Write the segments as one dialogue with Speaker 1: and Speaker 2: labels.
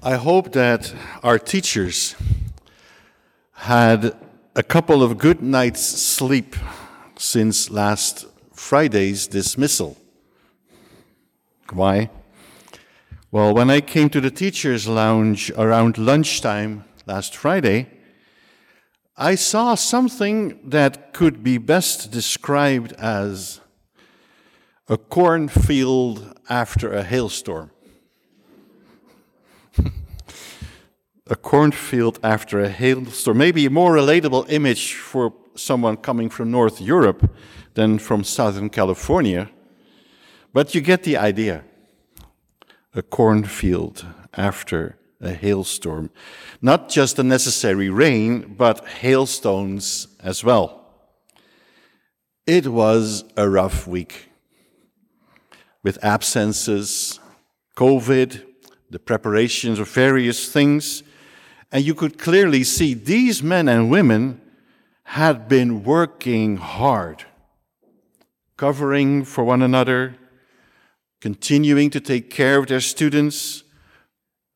Speaker 1: I hope that our teachers had a couple of good nights' sleep since last Friday's dismissal. Why? Well, when I came to the teachers' lounge around lunchtime last Friday, I saw something that could be best described as a cornfield after a hailstorm. A cornfield after a hailstorm. Maybe a more relatable image for someone coming from North Europe than from Southern California. But you get the idea. A cornfield after a hailstorm. Not just the necessary rain, but hailstones as well. It was a rough week with absences, COVID, the preparations of various things, and you could clearly see these men and women had been working hard, covering for one another, continuing to take care of their students,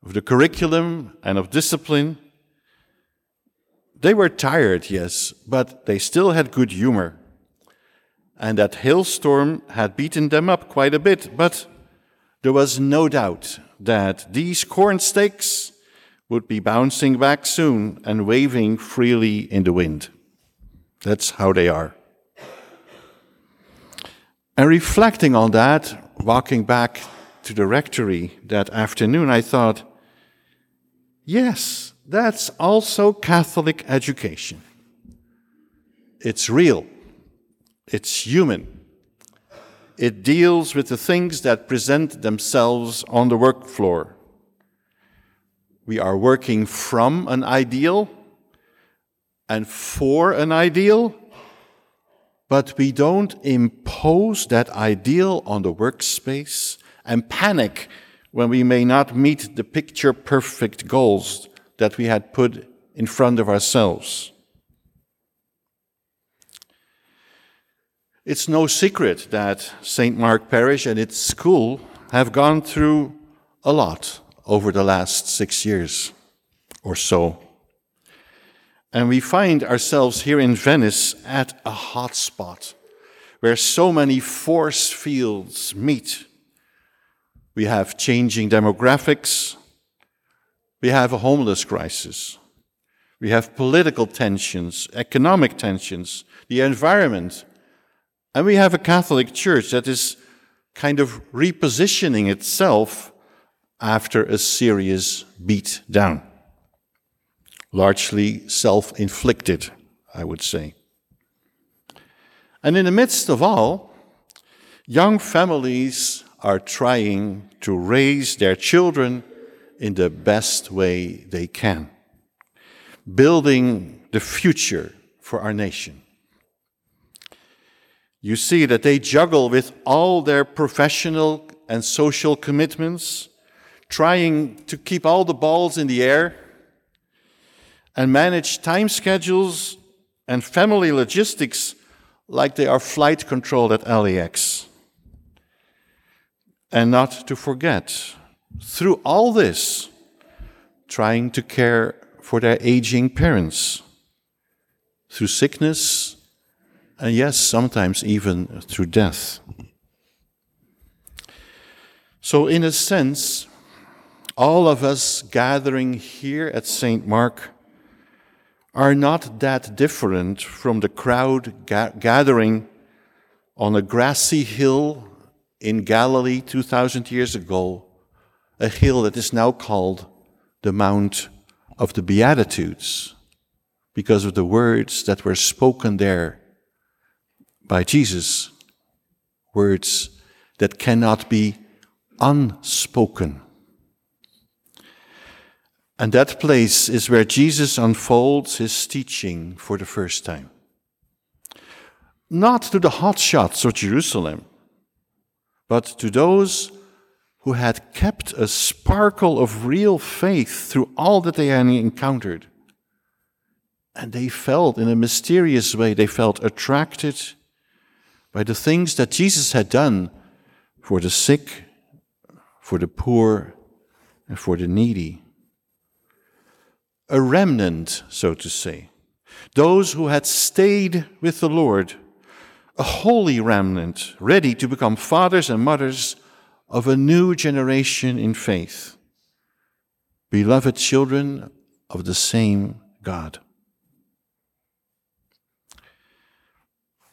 Speaker 1: of the curriculum and of discipline. They were tired, yes, but they still had good humor. And that hailstorm had beaten them up quite a bit, but there was no doubt that these corn stakes would be bouncing back soon and waving freely in the wind. That's how they are. And reflecting on that, walking back to the rectory that afternoon, I thought, yes, that's also Catholic education. It's real, it's human. It deals with the things that present themselves on the work floor we are working from an ideal and for an ideal, but we don't impose that ideal on the workspace and panic when we may not meet the picture perfect goals that we had put in front of ourselves. It's no secret that St. Mark Parish and its school have gone through a lot over the last six years or so. And we find ourselves here in Venice at a hot spot where so many force fields meet. We have changing demographics. We have a homeless crisis. We have political tensions, economic tensions, the environment. And we have a Catholic Church that is kind of repositioning itself after a serious beat down. Largely self inflicted, I would say. And in the midst of all, young families are trying to raise their children in the best way they can, building the future for our nation. You see that they juggle with all their professional and social commitments trying to keep all the balls in the air and manage time schedules and family logistics like they are flight controlled at LAX. And not to forget, through all this, trying to care for their aging parents through sickness and, yes, sometimes even through death. So, in a sense, all of us gathering here at St. Mark are not that different from the crowd ga- gathering on a grassy hill in Galilee 2,000 years ago, a hill that is now called the Mount of the Beatitudes because of the words that were spoken there by Jesus, words that cannot be unspoken. And that place is where Jesus unfolds his teaching for the first time. Not to the hotshots of Jerusalem, but to those who had kept a sparkle of real faith through all that they had encountered. And they felt, in a mysterious way, they felt attracted by the things that Jesus had done for the sick, for the poor, and for the needy. A remnant, so to say. Those who had stayed with the Lord, a holy remnant, ready to become fathers and mothers of a new generation in faith, beloved children of the same God.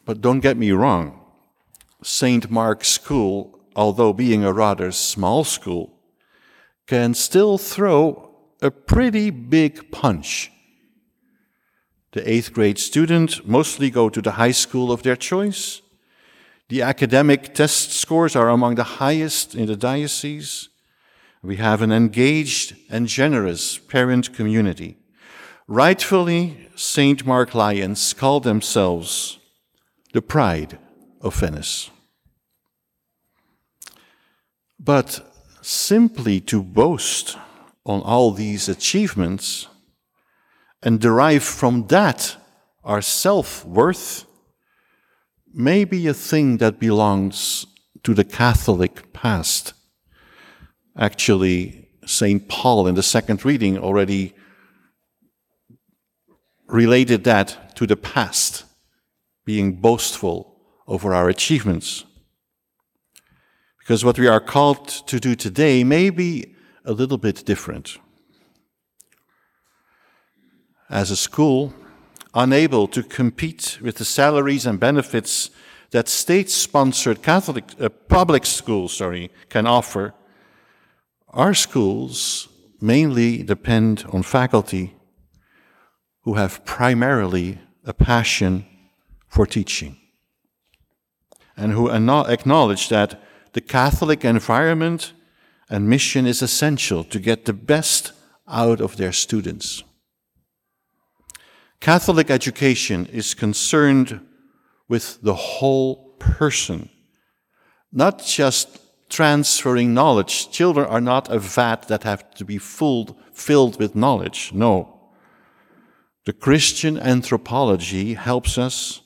Speaker 1: But don't get me wrong, St. Mark's School, although being a rather small school, can still throw a pretty big punch. The eighth grade student mostly go to the high school of their choice. The academic test scores are among the highest in the diocese. We have an engaged and generous parent community. Rightfully, St. Mark Lions call themselves the pride of Venice. But simply to boast on all these achievements and derive from that our self worth may be a thing that belongs to the Catholic past. Actually, St. Paul in the second reading already related that to the past, being boastful over our achievements. Because what we are called to do today may be a little bit different. As a school, unable to compete with the salaries and benefits that state-sponsored Catholic uh, public schools, sorry, can offer, our schools mainly depend on faculty who have primarily a passion for teaching and who acknowledge that the Catholic environment and mission is essential to get the best out of their students. Catholic education is concerned with the whole person, not just transferring knowledge. Children are not a vat that have to be filled, filled with knowledge. No. The Christian anthropology helps us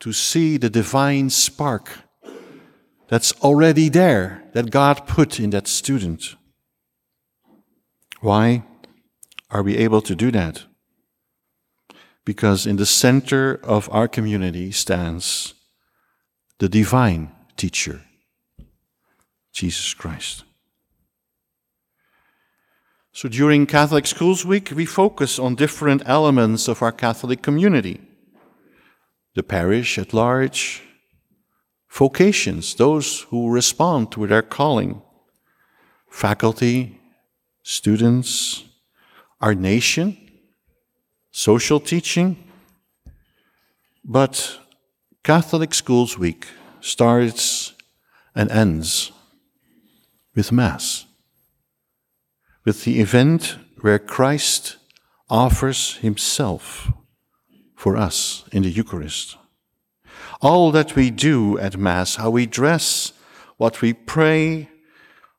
Speaker 1: to see the divine spark that's already there, that God put in that student. Why are we able to do that? Because in the center of our community stands the divine teacher, Jesus Christ. So during Catholic Schools Week, we focus on different elements of our Catholic community the parish at large, vocations, those who respond to their calling, faculty, students, our nation, social teaching. But Catholic Schools Week starts and ends with Mass, with the event where Christ offers Himself for us in the Eucharist. All that we do at Mass, how we dress, what we pray,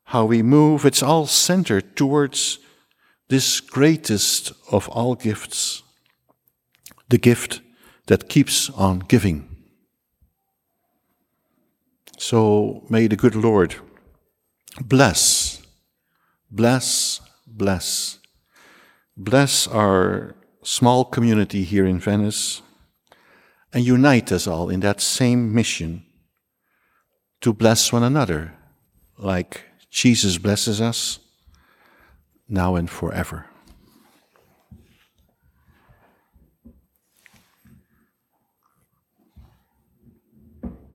Speaker 1: how we move, it's all centered towards this greatest of all gifts, the gift that keeps on giving. So may the good Lord bless, bless, bless, bless our small community here in Venice and unite us all in that same mission to bless one another like Jesus blesses us now and forever.